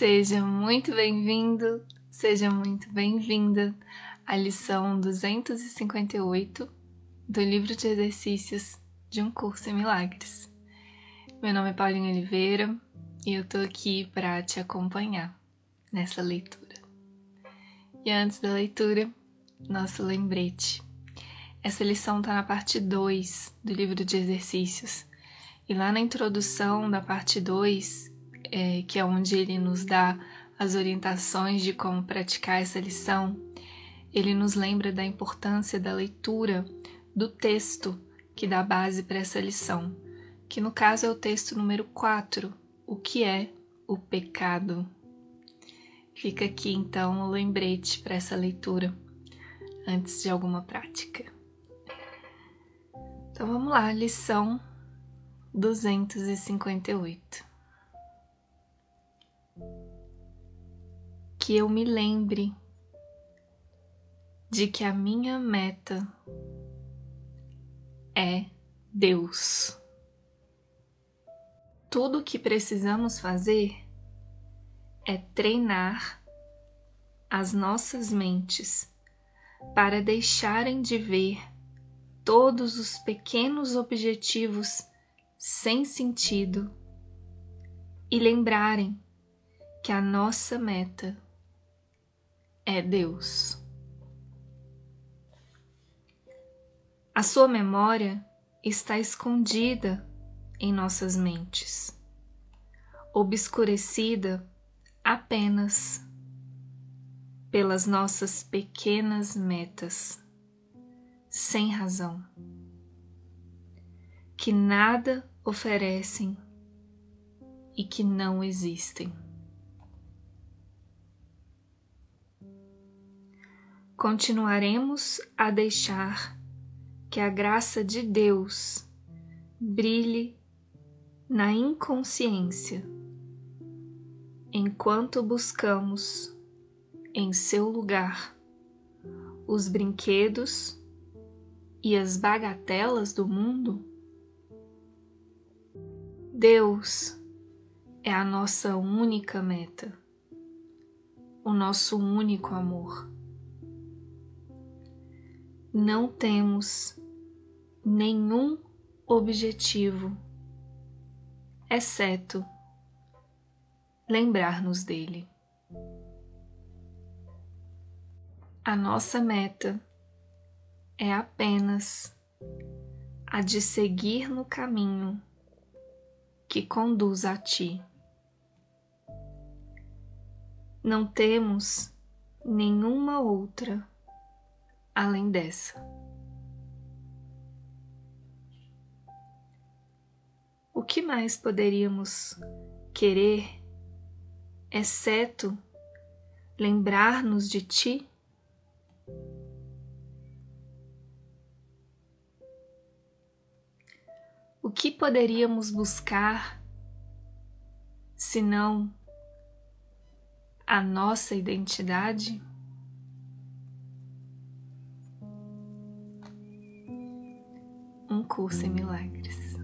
Seja muito bem-vindo, seja muito bem-vinda à lição 258 do livro de exercícios de um curso em milagres. Meu nome é Paulinha Oliveira e eu tô aqui para te acompanhar nessa leitura. E antes da leitura, nosso lembrete. Essa lição está na parte 2 do livro de exercícios. E lá na introdução da parte 2, é, que é onde ele nos dá as orientações de como praticar essa lição, ele nos lembra da importância da leitura do texto que dá base para essa lição, que no caso é o texto número 4, o que é o pecado. Fica aqui então o lembrete para essa leitura antes de alguma prática. Então vamos lá, lição 258. Que eu me lembre de que a minha meta é Deus. Tudo o que precisamos fazer é treinar as nossas mentes para deixarem de ver todos os pequenos objetivos sem sentido e lembrarem que a nossa meta é Deus. A sua memória está escondida em nossas mentes, obscurecida apenas pelas nossas pequenas metas, sem razão, que nada oferecem e que não existem. Continuaremos a deixar que a graça de Deus brilhe na inconsciência enquanto buscamos em seu lugar os brinquedos e as bagatelas do mundo? Deus é a nossa única meta, o nosso único amor não temos nenhum objetivo, exceto lembrar-nos dele. A nossa meta é apenas a de seguir no caminho que conduz a ti. Não temos nenhuma outra além dessa. O que mais poderíamos querer, exceto lembrar-nos de Ti? O que poderíamos buscar senão a nossa identidade? Um curso em milagres.